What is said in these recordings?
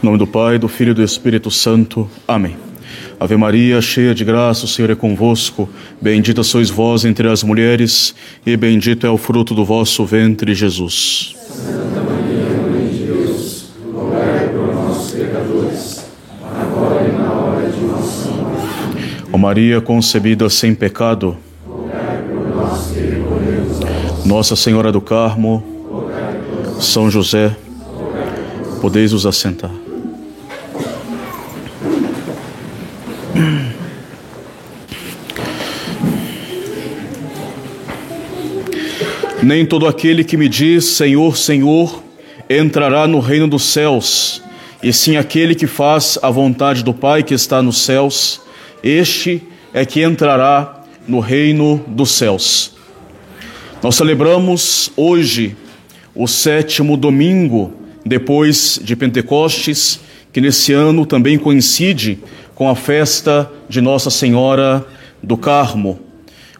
Em nome do Pai, do Filho e do Espírito Santo. Amém. Ave Maria, cheia de graça, o Senhor é convosco. Bendita sois vós entre as mulheres, e bendito é o fruto do vosso ventre, Jesus. Santa Maria, Mãe de Deus, rogai por nós, pecadores, agora e na hora de nossa morte. Ó Maria concebida sem pecado, rogai por nós. Nossa Senhora do Carmo, rogai por nós. São José, rogai por nós. podeis os assentar. Nem todo aquele que me diz Senhor, Senhor, entrará no reino dos céus, e sim aquele que faz a vontade do Pai que está nos céus, este é que entrará no reino dos céus. Nós celebramos hoje o sétimo domingo depois de Pentecostes, que nesse ano também coincide com a festa de Nossa Senhora do Carmo,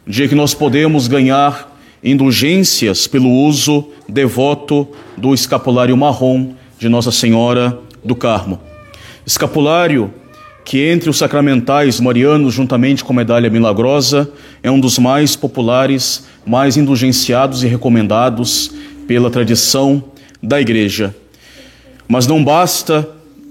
um dia que nós podemos ganhar indulgências pelo uso devoto do escapulário marrom de Nossa Senhora do Carmo. Escapulário que entre os sacramentais marianos, juntamente com a medalha milagrosa, é um dos mais populares, mais indulgenciados e recomendados pela tradição da Igreja. Mas não basta,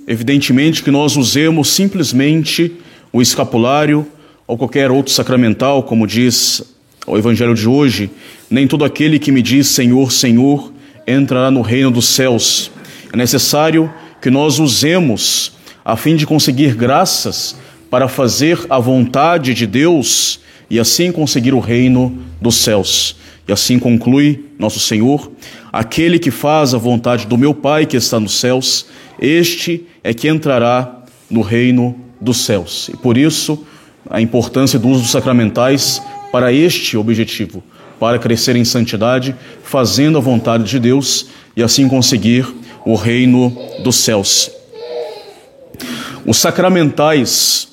evidentemente, que nós usemos simplesmente o escapulário ou qualquer outro sacramental, como diz o Evangelho de hoje, nem todo aquele que me diz Senhor, Senhor entrará no reino dos céus. É necessário que nós usemos a fim de conseguir graças para fazer a vontade de Deus e assim conseguir o reino dos céus. E assim conclui nosso Senhor: aquele que faz a vontade do meu Pai que está nos céus, este é que entrará no reino dos céus. E por isso, a importância do uso dos sacramentais para este objetivo, para crescer em santidade, fazendo a vontade de Deus e assim conseguir o reino dos céus. Os sacramentais,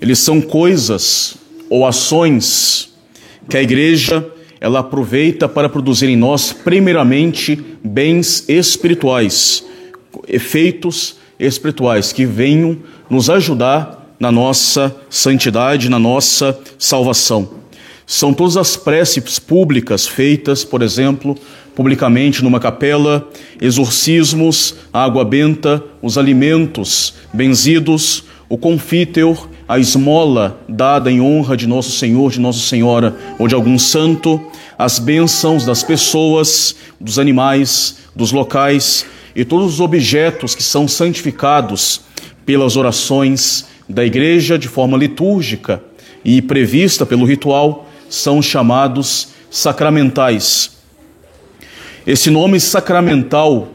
eles são coisas ou ações que a igreja ela aproveita para produzir em nós primeiramente bens espirituais, efeitos espirituais que venham nos ajudar na nossa santidade, na nossa salvação. São todas as preces públicas feitas, por exemplo, publicamente numa capela, exorcismos, a água benta, os alimentos benzidos, o confíteur, a esmola dada em honra de nosso Senhor, de Nossa Senhora ou de algum santo, as bênçãos das pessoas, dos animais, dos locais e todos os objetos que são santificados pelas orações da igreja de forma litúrgica e prevista pelo ritual são chamados sacramentais. Esse nome sacramental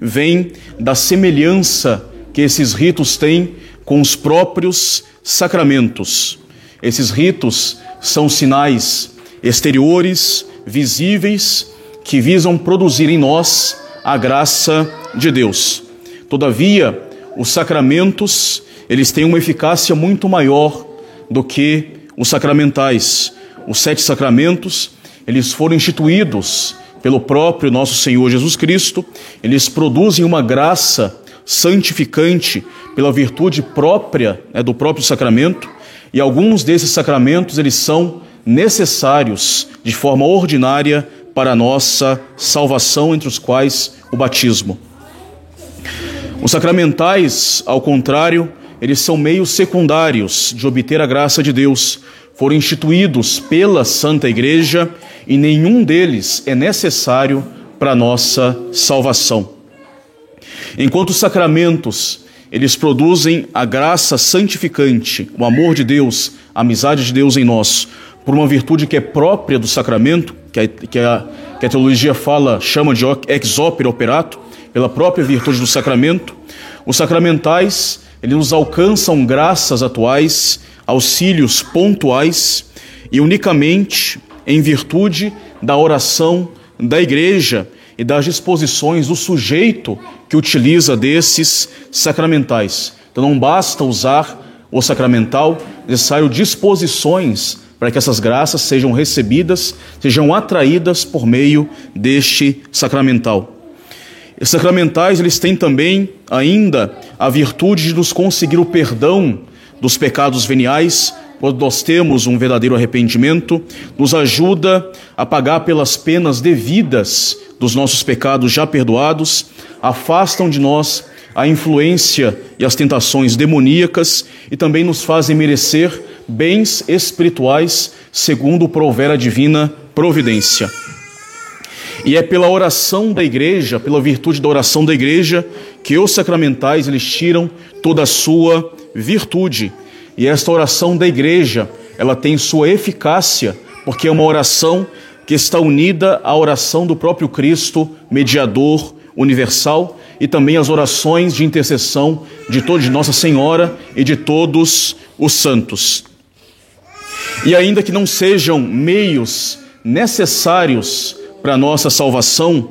vem da semelhança que esses ritos têm com os próprios sacramentos. Esses ritos são sinais exteriores, visíveis, que visam produzir em nós a graça de Deus. Todavia, os sacramentos, eles têm uma eficácia muito maior do que os sacramentais. Os sete sacramentos, eles foram instituídos pelo próprio nosso Senhor Jesus Cristo, eles produzem uma graça santificante pela virtude própria né, do próprio sacramento, e alguns desses sacramentos eles são necessários de forma ordinária para a nossa salvação, entre os quais o batismo. Os sacramentais, ao contrário, eles são meios secundários de obter a graça de Deus, foram instituídos pela Santa Igreja e nenhum deles é necessário para nossa salvação. Enquanto os sacramentos eles produzem a graça santificante, o amor de Deus, a amizade de Deus em nós, por uma virtude que é própria do sacramento, que a, que a, que a teologia fala, chama de ex opere operato, pela própria virtude do sacramento, os sacramentais, eles nos alcançam graças atuais, auxílios pontuais e unicamente em virtude da oração da igreja e das disposições do sujeito que utiliza desses sacramentais. Então não basta usar o sacramental, necessário disposições para que essas graças sejam recebidas, sejam atraídas por meio deste sacramental. Os sacramentais, eles têm também ainda a virtude de nos conseguir o perdão dos pecados veniais, quando nós temos um verdadeiro arrependimento, nos ajuda a pagar pelas penas devidas dos nossos pecados já perdoados, afastam de nós a influência e as tentações demoníacas e também nos fazem merecer bens espirituais segundo prover a divina providência. E é pela oração da igreja, pela virtude da oração da igreja, que os sacramentais eles tiram toda a sua virtude. E esta oração da igreja, ela tem sua eficácia, porque é uma oração que está unida à oração do próprio Cristo, mediador universal, e também as orações de intercessão de de Nossa Senhora e de todos os santos. E ainda que não sejam meios necessários para nossa salvação,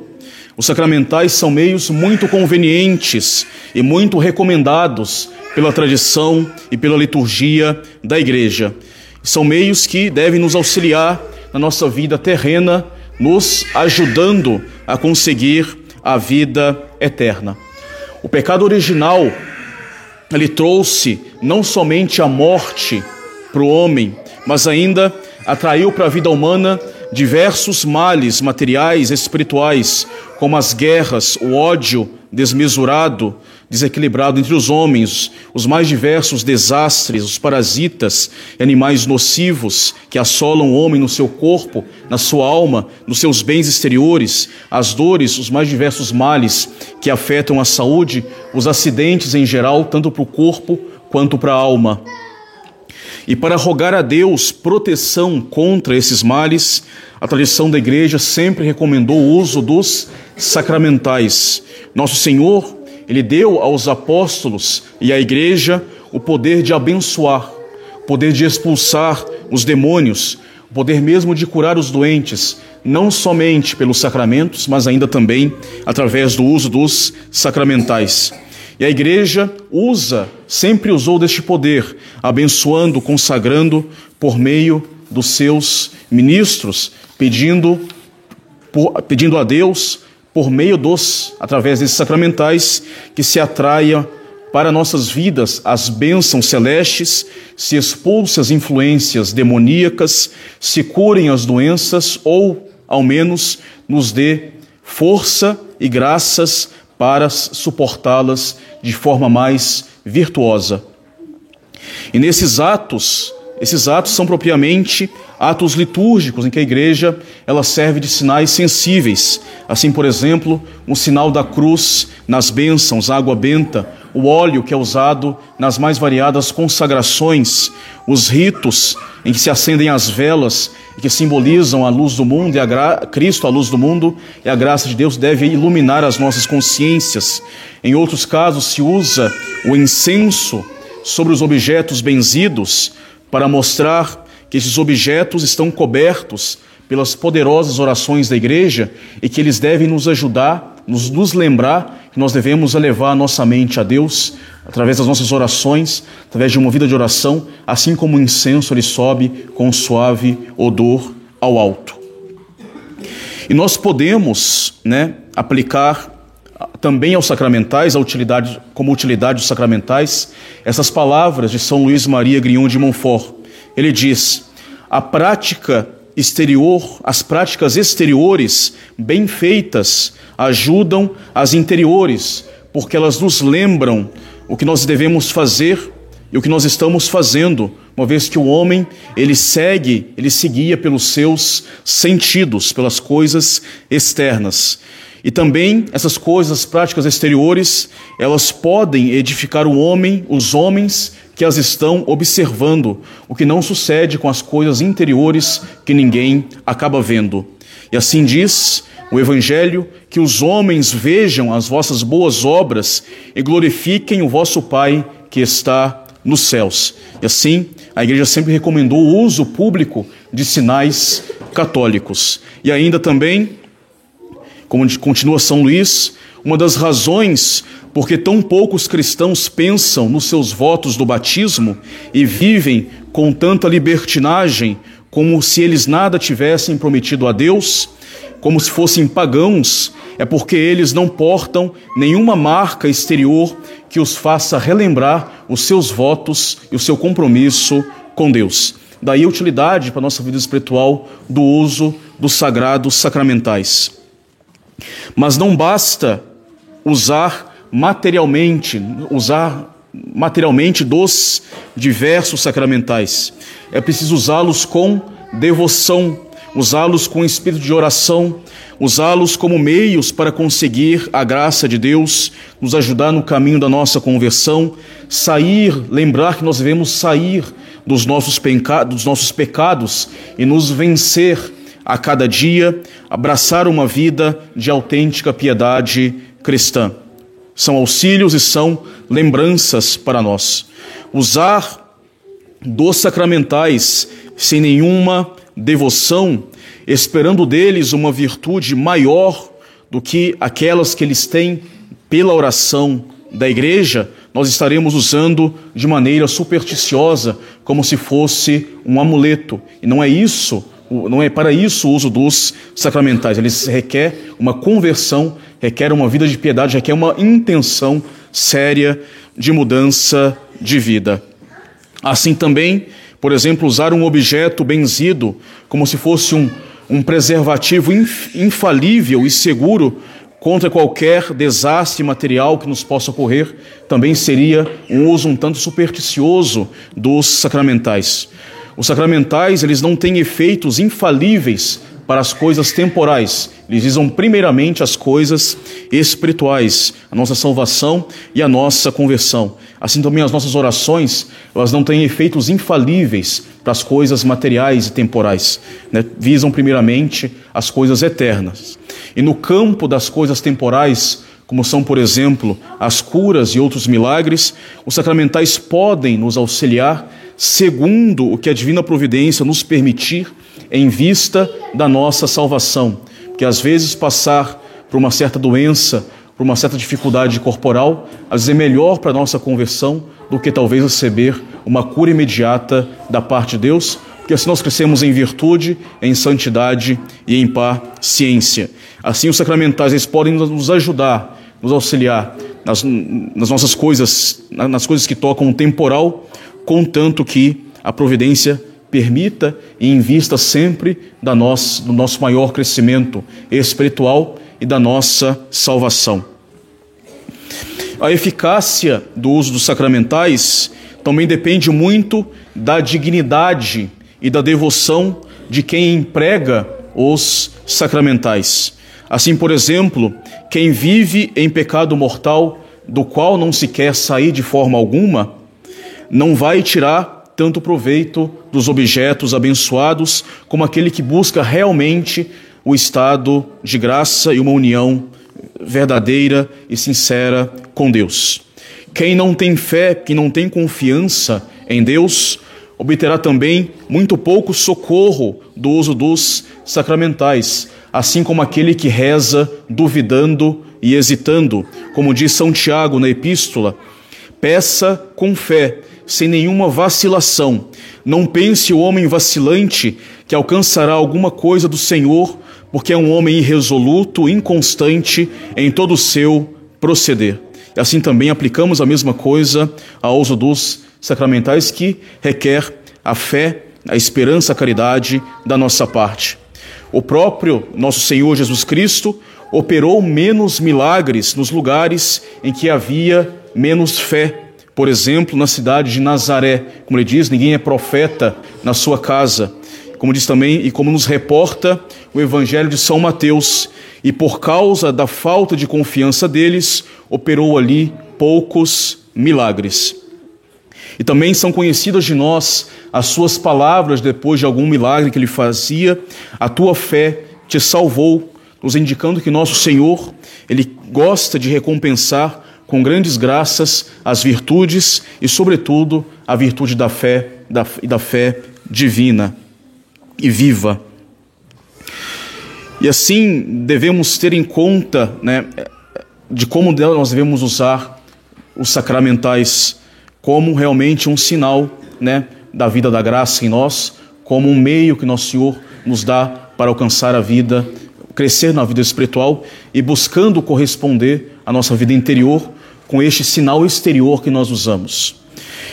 os sacramentais são meios muito convenientes e muito recomendados pela tradição e pela liturgia da Igreja. São meios que devem nos auxiliar na nossa vida terrena, nos ajudando a conseguir a vida eterna. O pecado original ele trouxe não somente a morte para o homem, mas ainda atraiu para a vida humana diversos males materiais e espirituais, como as guerras, o ódio desmesurado, desequilibrado entre os homens, os mais diversos desastres, os parasitas e animais nocivos que assolam o homem no seu corpo, na sua alma, nos seus bens exteriores, as dores, os mais diversos males que afetam a saúde, os acidentes em geral, tanto para o corpo quanto para a alma. E para rogar a Deus proteção contra esses males, a tradição da igreja sempre recomendou o uso dos sacramentais. Nosso Senhor, ele deu aos apóstolos e à igreja o poder de abençoar, o poder de expulsar os demônios, o poder mesmo de curar os doentes, não somente pelos sacramentos, mas ainda também através do uso dos sacramentais. E a igreja usa, sempre usou deste poder, abençoando, consagrando por meio dos seus ministros, pedindo, por, pedindo a Deus, por meio dos, através desses sacramentais, que se atraia para nossas vidas as bênçãos celestes, se expulse as influências demoníacas, se curem as doenças ou, ao menos, nos dê força e graças para suportá-las de forma mais virtuosa. E nesses atos, esses atos são propriamente atos litúrgicos em que a igreja ela serve de sinais sensíveis. Assim, por exemplo, um sinal da cruz nas bênçãos, água benta, o óleo que é usado nas mais variadas consagrações, os ritos em que se acendem as velas que simbolizam a luz do mundo e a gra... Cristo, a luz do mundo, e a graça de Deus deve iluminar as nossas consciências. Em outros casos, se usa o incenso sobre os objetos benzidos para mostrar que esses objetos estão cobertos pelas poderosas orações da igreja e que eles devem nos ajudar, nos, nos lembrar que nós devemos elevar a nossa mente a Deus através das nossas orações, através de uma vida de oração, assim como o incenso ele sobe com um suave odor ao alto. E nós podemos, né, aplicar também aos sacramentais, a utilidade, como utilidade dos sacramentais, essas palavras de São Luís Maria Grignon de Montfort. Ele diz: a prática exterior, as práticas exteriores bem feitas ajudam as interiores, porque elas nos lembram o que nós devemos fazer e o que nós estamos fazendo, uma vez que o homem, ele segue, ele seguia pelos seus sentidos, pelas coisas externas. E também essas coisas, práticas exteriores, elas podem edificar o homem, os homens que as estão observando, o que não sucede com as coisas interiores que ninguém acaba vendo. E assim diz o Evangelho: que os homens vejam as vossas boas obras e glorifiquem o vosso Pai que está nos céus. E assim, a igreja sempre recomendou o uso público de sinais católicos. E ainda também, como continua São Luís, uma das razões porque tão poucos cristãos pensam nos seus votos do batismo e vivem com tanta libertinagem como se eles nada tivessem prometido a Deus como se fossem pagãos, é porque eles não portam nenhuma marca exterior que os faça relembrar os seus votos e o seu compromisso com Deus. Daí a utilidade para a nossa vida espiritual do uso dos sagrados sacramentais. Mas não basta usar materialmente, usar materialmente dos diversos sacramentais. É preciso usá-los com devoção, usá-los com espírito de oração, usá-los como meios para conseguir a graça de Deus, nos ajudar no caminho da nossa conversão, sair, lembrar que nós devemos sair dos nossos, pecados, dos nossos pecados e nos vencer a cada dia, abraçar uma vida de autêntica piedade cristã. São auxílios e são lembranças para nós. Usar dos sacramentais sem nenhuma devoção, esperando deles uma virtude maior do que aquelas que eles têm pela oração da igreja, nós estaremos usando de maneira supersticiosa, como se fosse um amuleto. E não é isso, não é para isso o uso dos sacramentais. Eles requer uma conversão, requer uma vida de piedade, requer uma intenção séria de mudança de vida. Assim também, por exemplo, usar um objeto benzido como se fosse um, um preservativo infalível e seguro contra qualquer desastre material que nos possa ocorrer, também seria um uso um tanto supersticioso dos sacramentais. Os sacramentais, eles não têm efeitos infalíveis para as coisas temporais. Eles visam primeiramente as coisas espirituais, a nossa salvação e a nossa conversão. Assim também as nossas orações, elas não têm efeitos infalíveis para as coisas materiais e temporais. Né? Visam primeiramente as coisas eternas. E no campo das coisas temporais, como são, por exemplo, as curas e outros milagres, os sacramentais podem nos auxiliar segundo o que a divina providência nos permitir em vista da nossa salvação. Porque às vezes passar por uma certa doença, por uma certa dificuldade corporal, às vezes é melhor para a nossa conversão do que talvez receber uma cura imediata da parte de Deus, porque assim nós crescemos em virtude, em santidade e em paciência. Assim, os sacramentais eles podem nos ajudar, nos auxiliar nas, nas nossas coisas, nas coisas que tocam o temporal, contanto que a providência permita e invista sempre da nossa, do nosso maior crescimento espiritual e da nossa salvação. A eficácia do uso dos sacramentais também depende muito da dignidade e da devoção de quem emprega os sacramentais. Assim, por exemplo, quem vive em pecado mortal, do qual não se quer sair de forma alguma, não vai tirar tanto proveito dos objetos abençoados como aquele que busca realmente o estado de graça e uma união verdadeira e sincera com Deus. Quem não tem fé, quem não tem confiança em Deus, obterá também muito pouco socorro do uso dos sacramentais, assim como aquele que reza duvidando e hesitando, como diz São Tiago na epístola, peça com fé, sem nenhuma vacilação. Não pense o homem vacilante que alcançará alguma coisa do Senhor, porque é um homem irresoluto, inconstante em todo o seu proceder. E assim também aplicamos a mesma coisa ao uso dos sacramentais que requer a fé, a esperança, a caridade da nossa parte. O próprio nosso Senhor Jesus Cristo operou menos milagres nos lugares em que havia menos fé. Por exemplo, na cidade de Nazaré, como ele diz, ninguém é profeta na sua casa. Como diz também e como nos reporta o Evangelho de São Mateus, e por causa da falta de confiança deles, operou ali poucos milagres. E também são conhecidas de nós as suas palavras depois de algum milagre que ele fazia. A tua fé te salvou, nos indicando que nosso Senhor, ele gosta de recompensar com grandes graças as virtudes e, sobretudo, a virtude da fé da, e da fé divina e viva. E assim devemos ter em conta né, de como nós devemos usar os sacramentais como realmente um sinal né, da vida da graça em nós, como um meio que nosso Senhor nos dá para alcançar a vida, crescer na vida espiritual e buscando corresponder à nossa vida interior com este sinal exterior que nós usamos.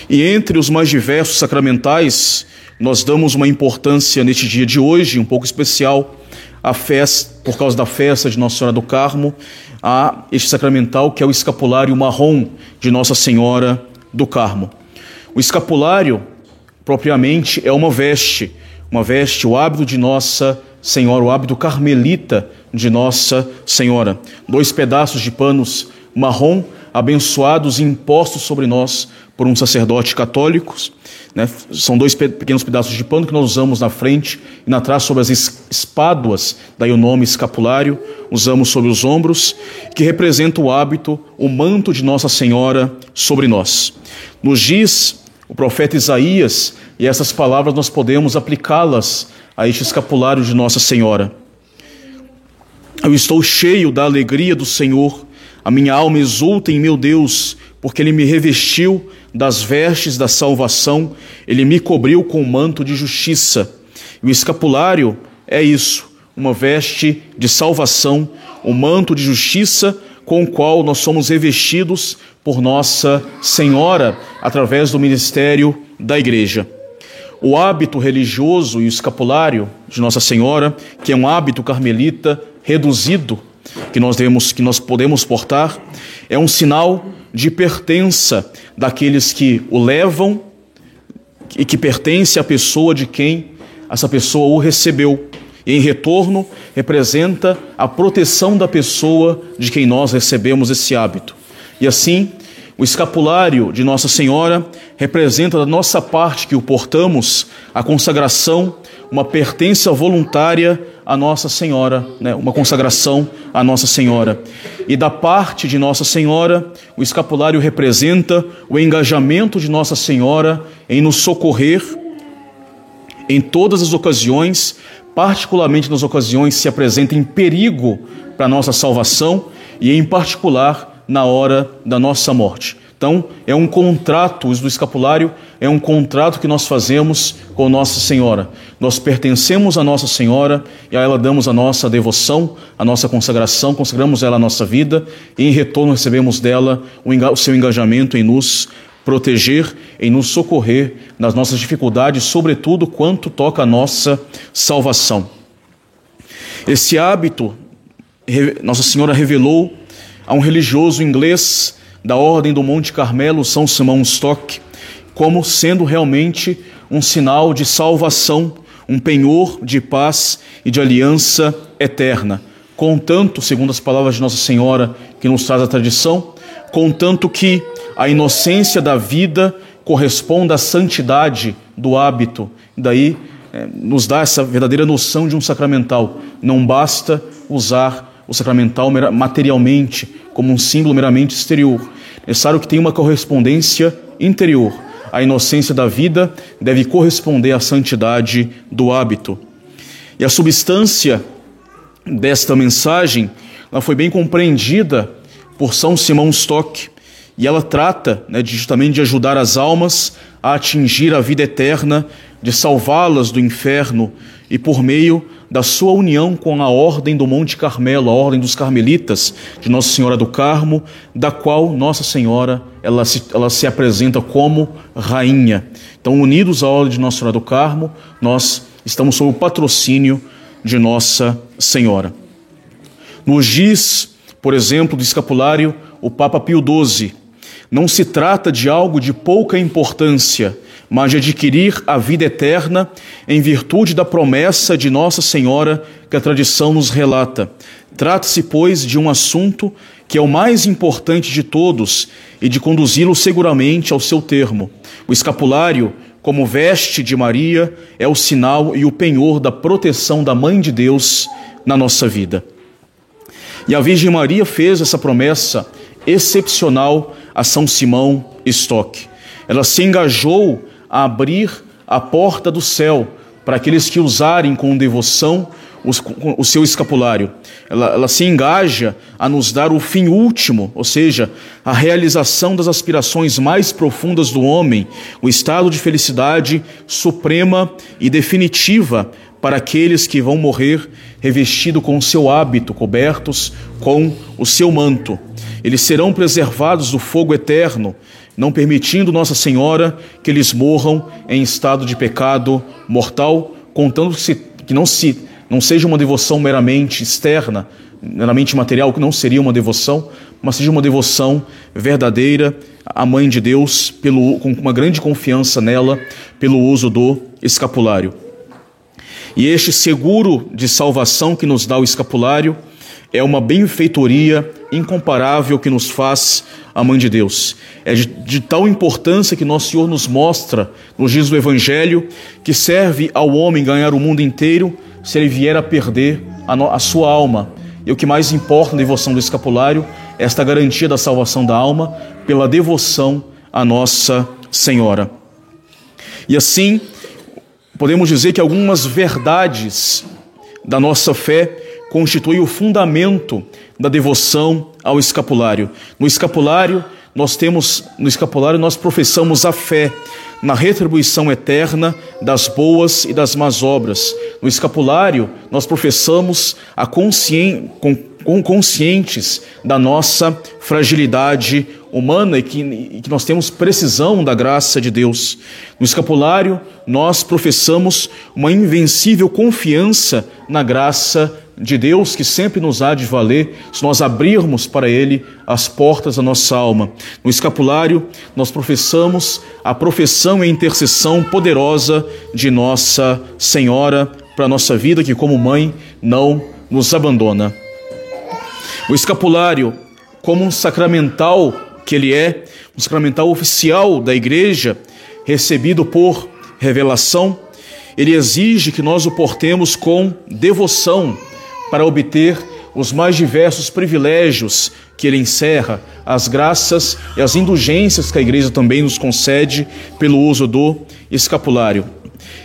E entre os mais diversos sacramentais, nós damos uma importância neste dia de hoje, um pouco especial, a festa, por causa da festa de Nossa Senhora do Carmo, a este sacramental que é o escapulário marrom de Nossa Senhora do Carmo. O escapulário, propriamente, é uma veste, uma veste, o hábito de Nossa Senhora, o hábito carmelita de Nossa Senhora. Dois pedaços de panos marrom abençoados e impostos sobre nós por um sacerdote católico. Né? São dois pequenos pedaços de pano que nós usamos na frente e na trás sobre as espáduas, daí o nome escapulário, usamos sobre os ombros, que representa o hábito, o manto de Nossa Senhora sobre nós. Nos diz o profeta Isaías, e essas palavras nós podemos aplicá-las a este escapulário de Nossa Senhora. Eu estou cheio da alegria do Senhor, a minha alma exulta em meu Deus, porque Ele me revestiu das vestes da salvação, Ele me cobriu com o manto de justiça. E o escapulário é isso, uma veste de salvação, o um manto de justiça com o qual nós somos revestidos por Nossa Senhora através do ministério da Igreja. O hábito religioso e o escapulário de Nossa Senhora, que é um hábito carmelita reduzido, que nós devemos, que nós podemos portar, é um sinal de pertença daqueles que o levam e que pertence à pessoa de quem essa pessoa o recebeu. E em retorno, representa a proteção da pessoa de quem nós recebemos esse hábito. E assim, o escapulário de Nossa Senhora representa da nossa parte que o portamos a consagração, uma pertença voluntária à Nossa Senhora, né? uma consagração à Nossa Senhora. E da parte de Nossa Senhora, o escapulário representa o engajamento de Nossa Senhora em nos socorrer em todas as ocasiões, particularmente nas ocasiões que se apresenta em perigo para a nossa salvação e, em particular, na hora da nossa morte. Então, é um contrato, o uso do escapulário é um contrato que nós fazemos com Nossa Senhora. Nós pertencemos a Nossa Senhora e a ela damos a nossa devoção, a nossa consagração, consagramos ela a nossa vida e em retorno recebemos dela o seu engajamento em nos proteger, em nos socorrer nas nossas dificuldades, sobretudo quanto toca a nossa salvação. Esse hábito, Nossa Senhora revelou a um religioso inglês da Ordem do Monte Carmelo, São Simão Stock, como sendo realmente um sinal de salvação, um penhor de paz e de aliança eterna. Contanto, segundo as palavras de Nossa Senhora, que nos traz a tradição, contanto que a inocência da vida corresponda à santidade do hábito. Daí é, nos dá essa verdadeira noção de um sacramental. Não basta usar o sacramental materialmente, como um símbolo meramente exterior. É necessário que tenha uma correspondência interior. A inocência da vida deve corresponder à santidade do hábito. E a substância desta mensagem ela foi bem compreendida por São Simão Stock e ela trata né, de, justamente de ajudar as almas a atingir a vida eterna, de salvá-las do inferno e por meio da sua união com a Ordem do Monte Carmelo, a Ordem dos Carmelitas de Nossa Senhora do Carmo, da qual Nossa Senhora ela se, ela se apresenta como rainha. Então, unidos à Ordem de Nossa Senhora do Carmo, nós estamos sob o patrocínio de Nossa Senhora. Nos diz, por exemplo, do escapulário, o Papa Pio XII, não se trata de algo de pouca importância, mas de adquirir a vida eterna em virtude da promessa de Nossa Senhora que a tradição nos relata. Trata-se, pois, de um assunto que é o mais importante de todos e de conduzi-lo seguramente ao seu termo. O escapulário, como veste de Maria, é o sinal e o penhor da proteção da Mãe de Deus na nossa vida. E a Virgem Maria fez essa promessa excepcional a São Simão Stock. Ela se engajou a abrir a porta do céu para aqueles que usarem com devoção o seu escapulário. Ela, ela, se engaja a nos dar o fim último, ou seja, a realização das aspirações mais profundas do homem, o estado de felicidade suprema e definitiva para aqueles que vão morrer revestido com o seu hábito, cobertos com o seu manto. Eles serão preservados do fogo eterno, não permitindo Nossa Senhora que eles morram em estado de pecado mortal, contando que, se, que não se não seja uma devoção meramente externa, meramente material, que não seria uma devoção, mas seja uma devoção verdadeira à Mãe de Deus, pelo, com uma grande confiança nela, pelo uso do escapulário. E este seguro de salvação que nos dá o escapulário é uma benfeitoria incomparável que nos faz a Mãe de Deus. É de, de, tal importância que nosso Senhor nos mostra, nos diz o Evangelho, que serve ao homem ganhar o mundo inteiro se ele vier a perder a, no, a sua alma. E o que mais importa na devoção do escapulário é esta garantia da salvação da alma pela devoção à Nossa Senhora. E assim, podemos dizer que algumas verdades da nossa fé constituem o fundamento da devoção ao escapulário. No escapulário, nós temos, no escapulário nós professamos a fé na retribuição eterna das boas e das más obras. No escapulário, nós professamos a conscien com, conscientes da nossa fragilidade humana e que, e que nós temos precisão da graça de Deus. No escapulário, nós professamos uma invencível confiança na graça de Deus que sempre nos há de valer se nós abrirmos para Ele as portas da nossa alma. No escapulário, nós professamos a profissão e intercessão poderosa de Nossa Senhora para a nossa vida, que, como mãe, não nos abandona. O escapulário, como um sacramental que ele é, um sacramental oficial da igreja, recebido por revelação, ele exige que nós o portemos com devoção para obter os mais diversos privilégios que ele encerra, as graças e as indulgências que a igreja também nos concede pelo uso do escapulário.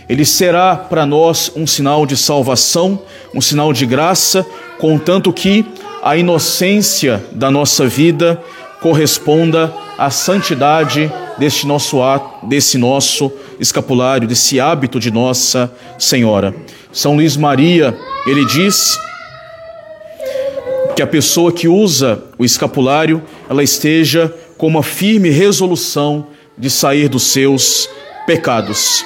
Ele será para nós um sinal de salvação, um sinal de graça, contanto que a inocência da nossa vida corresponda à santidade deste nosso ato, desse nosso escapulário, desse hábito de Nossa Senhora. São Luís Maria, ele diz que a pessoa que usa o escapulário, ela esteja com uma firme resolução de sair dos seus pecados.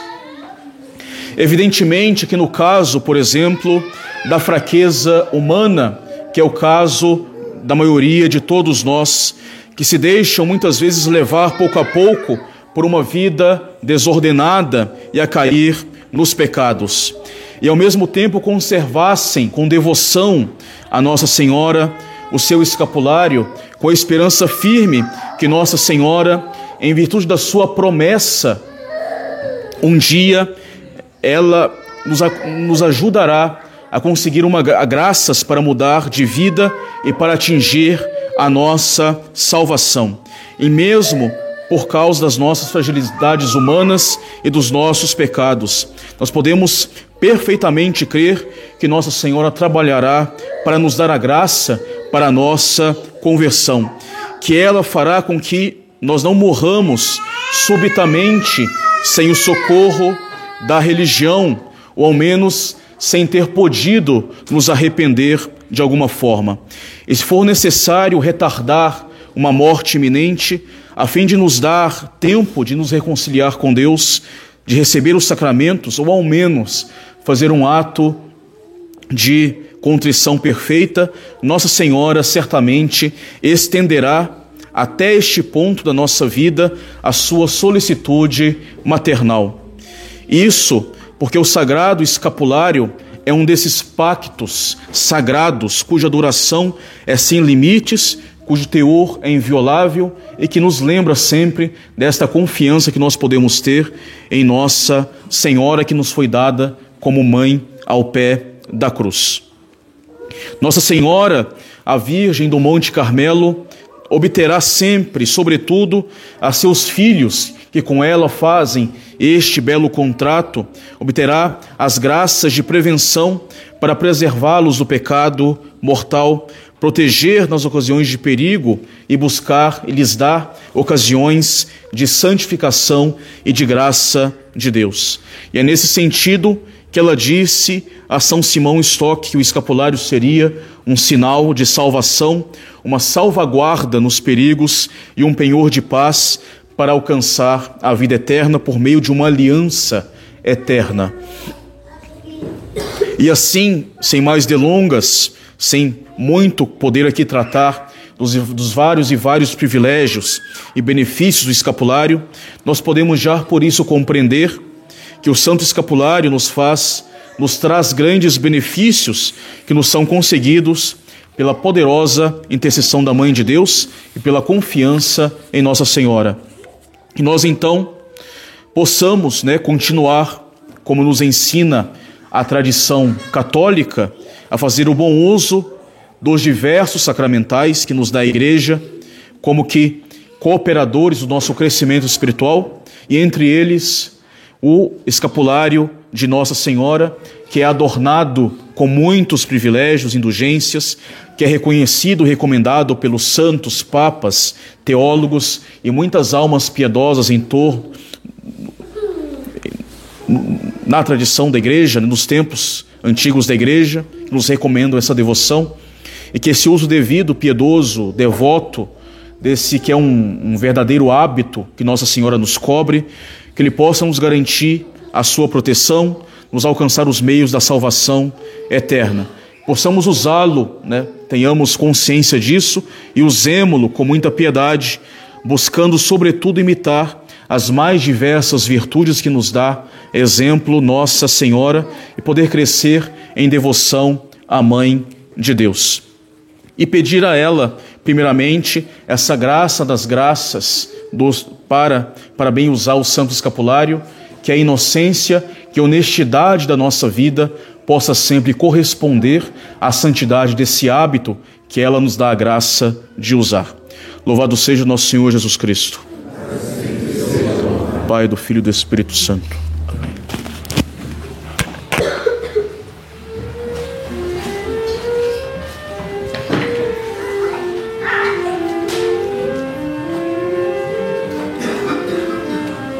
Evidentemente que no caso, por exemplo, da fraqueza humana, que é o caso da maioria de todos nós, que se deixam muitas vezes levar pouco a pouco por uma vida desordenada e a cair nos pecados, e ao mesmo tempo conservassem com devoção a Nossa Senhora o seu escapulário, com a esperança firme que Nossa Senhora, em virtude da sua promessa, um dia ela nos, nos ajudará a conseguir uma a graças para mudar de vida e para atingir a nossa salvação. E mesmo por causa das nossas fragilidades humanas e dos nossos pecados, nós podemos perfeitamente crer que Nossa Senhora trabalhará para nos dar a graça para a nossa conversão, que ela fará com que nós não morramos subitamente sem o socorro da religião, ou ao menos sem ter podido nos arrepender de alguma forma. E se for necessário retardar uma morte iminente, a fim de nos dar tempo de nos reconciliar com Deus, de receber os sacramentos, ou ao menos fazer um ato de contrição perfeita, Nossa Senhora certamente estenderá até este ponto da nossa vida a sua solicitude maternal. Isso porque o sagrado escapulário é um desses pactos sagrados cuja duração é sem limites, cujo teor é inviolável e que nos lembra sempre desta confiança que nós podemos ter em Nossa Senhora que nos foi dada como mãe ao pé da cruz. Nossa Senhora, a Virgem do Monte Carmelo, obterá sempre, sobretudo, a seus filhos que com ela fazem este belo contrato, obterá as graças de prevenção para preservá-los do pecado mortal, proteger nas ocasiões de perigo e buscar e lhes dar ocasiões de santificação e de graça de Deus. E é nesse sentido que ela disse a São Simão Stock que o escapulário seria um sinal de salvação, uma salvaguarda nos perigos e um penhor de paz para alcançar a vida eterna por meio de uma aliança eterna. E assim, sem mais delongas, sem muito poder aqui tratar dos, dos, vários e vários privilégios e benefícios do escapulário, nós podemos já por isso compreender que o Santo Escapulário nos faz, nos traz grandes benefícios que nos são conseguidos pela poderosa intercessão da Mãe de Deus e pela confiança em Nossa Senhora. Que nós então possamos né, continuar, como nos ensina a tradição católica, a fazer o bom uso dos diversos sacramentais que nos dá a Igreja, como que cooperadores do nosso crescimento espiritual, e entre eles o escapulário de Nossa Senhora, que é adornado com muitos privilégios, indulgências, que é reconhecido recomendado pelos santos, papas, teólogos e muitas almas piedosas em torno na tradição da igreja, nos tempos antigos da igreja, nos recomendam essa devoção e que esse uso devido, piedoso, devoto, desse que é um, um verdadeiro hábito que Nossa Senhora nos cobre, que Ele possa nos garantir a sua proteção, nos alcançar os meios da salvação eterna. Possamos usá-lo, né? tenhamos consciência disso e usemo-lo com muita piedade, buscando, sobretudo, imitar as mais diversas virtudes que nos dá exemplo Nossa Senhora e poder crescer em devoção à Mãe de Deus. E pedir a ela, primeiramente, essa graça das graças dos, para, para bem usar o Santo Escapulário, que a inocência, que a honestidade da nossa vida possa sempre corresponder à santidade desse hábito que ela nos dá a graça de usar. Louvado seja nosso Senhor Jesus Cristo. Pai do Filho e do Espírito Santo.